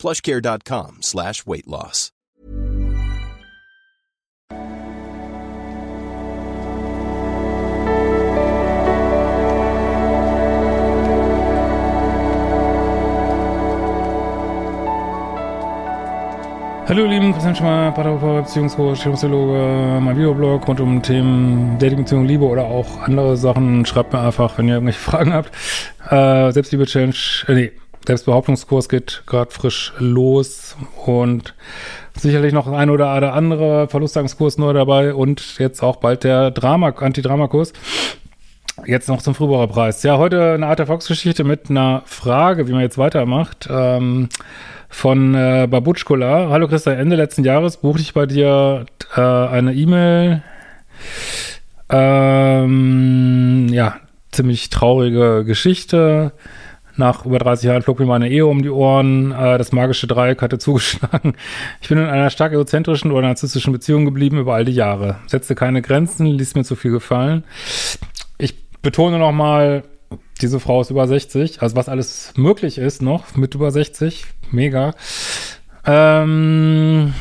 plushcare.com slash weight loss. Hallo ihr Lieben, Christian Schmeier, Paartherapeut, Beziehungscoach, Psychologe, mein Videoblog rund um Themen Dating, Beziehung, Liebe oder auch andere Sachen. Schreibt mir einfach, wenn ihr irgendwelche Fragen habt. Äh, Selbstliebe-Challenge, äh, nee, Selbstbehauptungskurs geht gerade frisch los und sicherlich noch ein oder andere Verlustangskurs neu dabei und jetzt auch bald der Drama, Anti-Drama-Kurs. Jetzt noch zum Frühbucherpreis. Ja, heute eine Art Erfolgsgeschichte mit einer Frage, wie man jetzt weitermacht. Ähm, von äh, Babutschkola. Hallo Christa, Ende letzten Jahres buchte ich bei dir äh, eine E-Mail. Ähm, ja, ziemlich traurige Geschichte. Nach über 30 Jahren flog mir meine Ehe um die Ohren. Äh, das magische Dreieck hatte zugeschlagen. Ich bin in einer stark egozentrischen oder narzisstischen Beziehung geblieben über all die Jahre. Setzte keine Grenzen, ließ mir zu viel gefallen. Ich betone nochmal, diese Frau ist über 60, also was alles möglich ist noch mit über 60, mega. Ähm,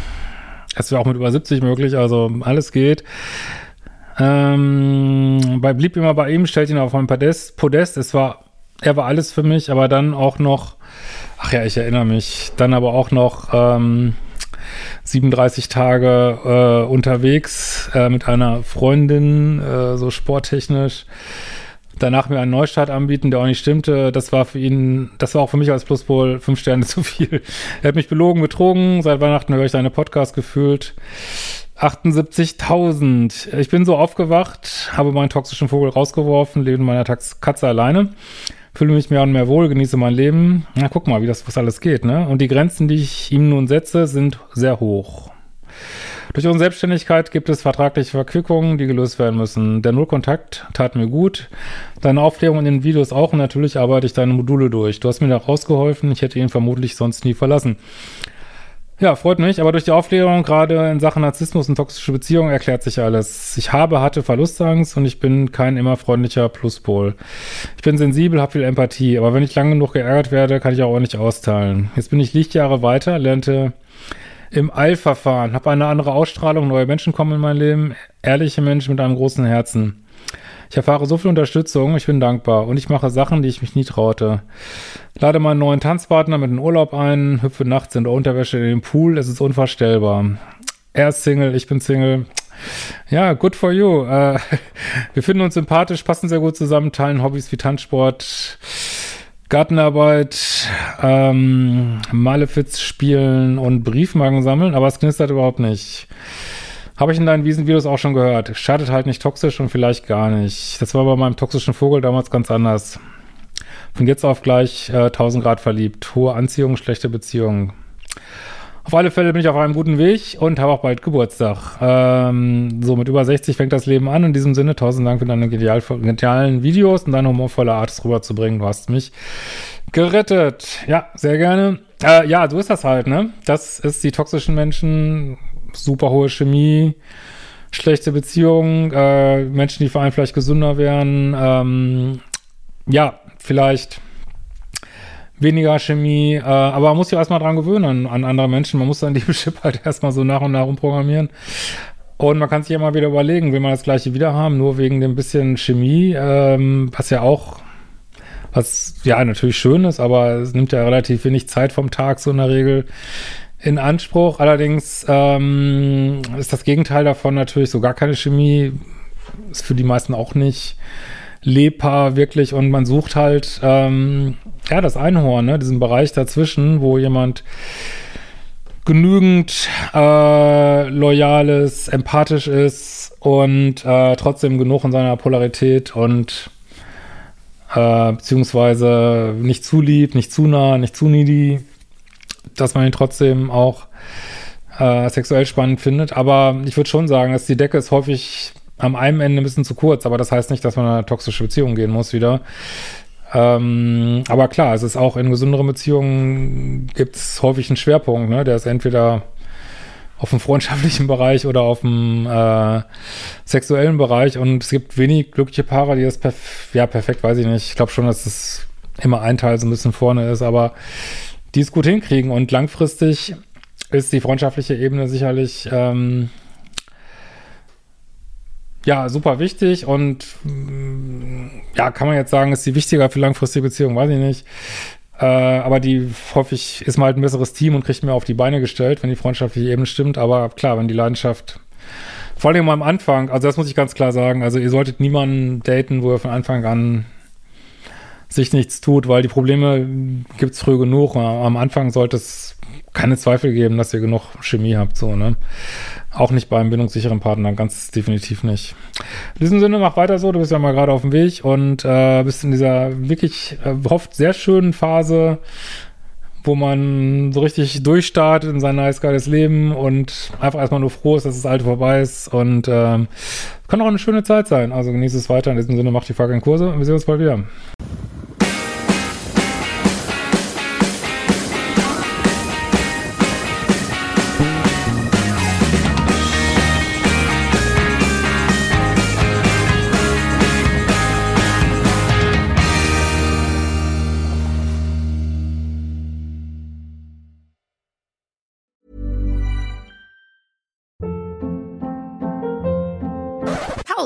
es wäre auch mit über 70 möglich, also alles geht. Ähm, bei, blieb immer bei ihm, stellt ihn auf ein Podest, Podest. Es war, er war alles für mich, aber dann auch noch, ach ja, ich erinnere mich, dann aber auch noch ähm, 37 Tage äh, unterwegs äh, mit einer Freundin, äh, so sporttechnisch danach mir einen Neustart anbieten, der auch nicht stimmte. Das war für ihn, das war auch für mich als Pluspol fünf Sterne zu viel. Er hat mich belogen, betrogen. Seit Weihnachten höre ich seine Podcast gefühlt. 78.000. Ich bin so aufgewacht, habe meinen toxischen Vogel rausgeworfen, lebe in meiner Katze alleine, fühle mich mehr und mehr wohl, genieße mein Leben. Na, guck mal, wie das was alles geht, ne? Und die Grenzen, die ich ihm nun setze, sind sehr hoch. Durch unsere Selbstständigkeit gibt es vertragliche Verquickungen, die gelöst werden müssen. Der Nullkontakt tat mir gut. Deine Aufklärung in den Videos auch und natürlich arbeite ich deine Module durch. Du hast mir da rausgeholfen. Ich hätte ihn vermutlich sonst nie verlassen. Ja, freut mich, aber durch die Aufklärung, gerade in Sachen Narzissmus und toxische Beziehungen, erklärt sich alles. Ich habe, hatte Verlustangst und ich bin kein immer freundlicher Pluspol. Ich bin sensibel, habe viel Empathie, aber wenn ich lange genug geärgert werde, kann ich auch nicht austeilen. Jetzt bin ich Lichtjahre weiter, lernte im Eilverfahren, habe eine andere Ausstrahlung, neue Menschen kommen in mein Leben, ehrliche Menschen mit einem großen Herzen. Ich erfahre so viel Unterstützung, ich bin dankbar und ich mache Sachen, die ich mich nie traute. Lade meinen neuen Tanzpartner mit in Urlaub ein, hüpfe nachts in der Unterwäsche in den Pool, es ist unvorstellbar. Er ist Single, ich bin Single. Ja, good for you. Äh, wir finden uns sympathisch, passen sehr gut zusammen, teilen Hobbys wie Tanzsport, Gartenarbeit, ähm, Malefiz spielen und Briefmarken sammeln, aber es knistert überhaupt nicht. Habe ich in deinen Wiesenvideos auch schon gehört. Schadet halt nicht toxisch und vielleicht gar nicht. Das war bei meinem toxischen Vogel damals ganz anders. Von jetzt auf gleich äh, 1000 Grad verliebt. Hohe Anziehung, schlechte Beziehungen. Auf alle Fälle bin ich auf einem guten Weg und habe auch bald Geburtstag. Ähm, so mit über 60 fängt das Leben an. In diesem Sinne, tausend Dank für deine genialen Videos und deine humorvolle Art, es rüberzubringen. Du hast mich gerettet. Ja, sehr gerne. Äh, ja, so ist das halt, ne? Das ist die toxischen Menschen, super hohe Chemie, schlechte Beziehungen, äh, Menschen, die vor allem vielleicht gesünder wären. Ähm, ja, vielleicht weniger Chemie, äh, aber man muss sich erstmal dran gewöhnen an, an andere Menschen. Man muss dann die Chip halt erstmal so nach und nach umprogrammieren. Und man kann sich immer wieder überlegen, will man das gleiche wieder haben, nur wegen dem bisschen Chemie, ähm, was ja auch, was ja natürlich schön ist, aber es nimmt ja relativ wenig Zeit vom Tag so in der Regel in Anspruch. Allerdings ähm, ist das Gegenteil davon natürlich so gar keine Chemie, ist für die meisten auch nicht lebbar wirklich. Und man sucht halt ähm, ja das Einhorn, ne, diesen Bereich dazwischen, wo jemand genügend äh, loyales, empathisch ist und äh, trotzdem genug in seiner Polarität und äh, beziehungsweise nicht zu lieb, nicht zu nah, nicht zu needy, dass man ihn trotzdem auch äh, sexuell spannend findet. Aber ich würde schon sagen, dass die Decke ist häufig am einen Ende ein bisschen zu kurz, aber das heißt nicht, dass man in eine toxische Beziehung gehen muss wieder. Ähm, aber klar, es ist auch in gesünderen Beziehungen gibt es häufig einen Schwerpunkt, ne? Der ist entweder auf dem freundschaftlichen Bereich oder auf dem äh, sexuellen Bereich und es gibt wenig glückliche Paare, die das perf ja perfekt, weiß ich nicht. Ich glaube schon, dass es immer ein Teil so ein bisschen vorne ist, aber die es gut hinkriegen und langfristig ist die freundschaftliche Ebene sicherlich ähm, ja, super wichtig und ja, kann man jetzt sagen, ist die wichtiger für langfristige Beziehungen, weiß ich nicht. Äh, aber die häufig ist man halt ein besseres Team und kriegt mehr auf die Beine gestellt, wenn die freundschaftliche Ebene stimmt. Aber klar, wenn die Leidenschaft, vor allem am Anfang, also das muss ich ganz klar sagen, also ihr solltet niemanden daten, wo ihr von Anfang an sich nichts tut, weil die Probleme gibt es früh genug. Am Anfang sollte es keine Zweifel geben, dass ihr genug Chemie habt, so, ne? Auch nicht beim bindungssicheren Partner, ganz definitiv nicht. In diesem Sinne, mach weiter so, du bist ja mal gerade auf dem Weg und äh, bist in dieser wirklich äh, oft sehr schönen Phase, wo man so richtig durchstartet in sein nice, geiles Leben und einfach erstmal nur froh ist, dass das Alte vorbei ist und äh, kann auch eine schöne Zeit sein. Also genieße es weiter. In diesem Sinne, mach die fucking Kurse und wir sehen uns bald wieder.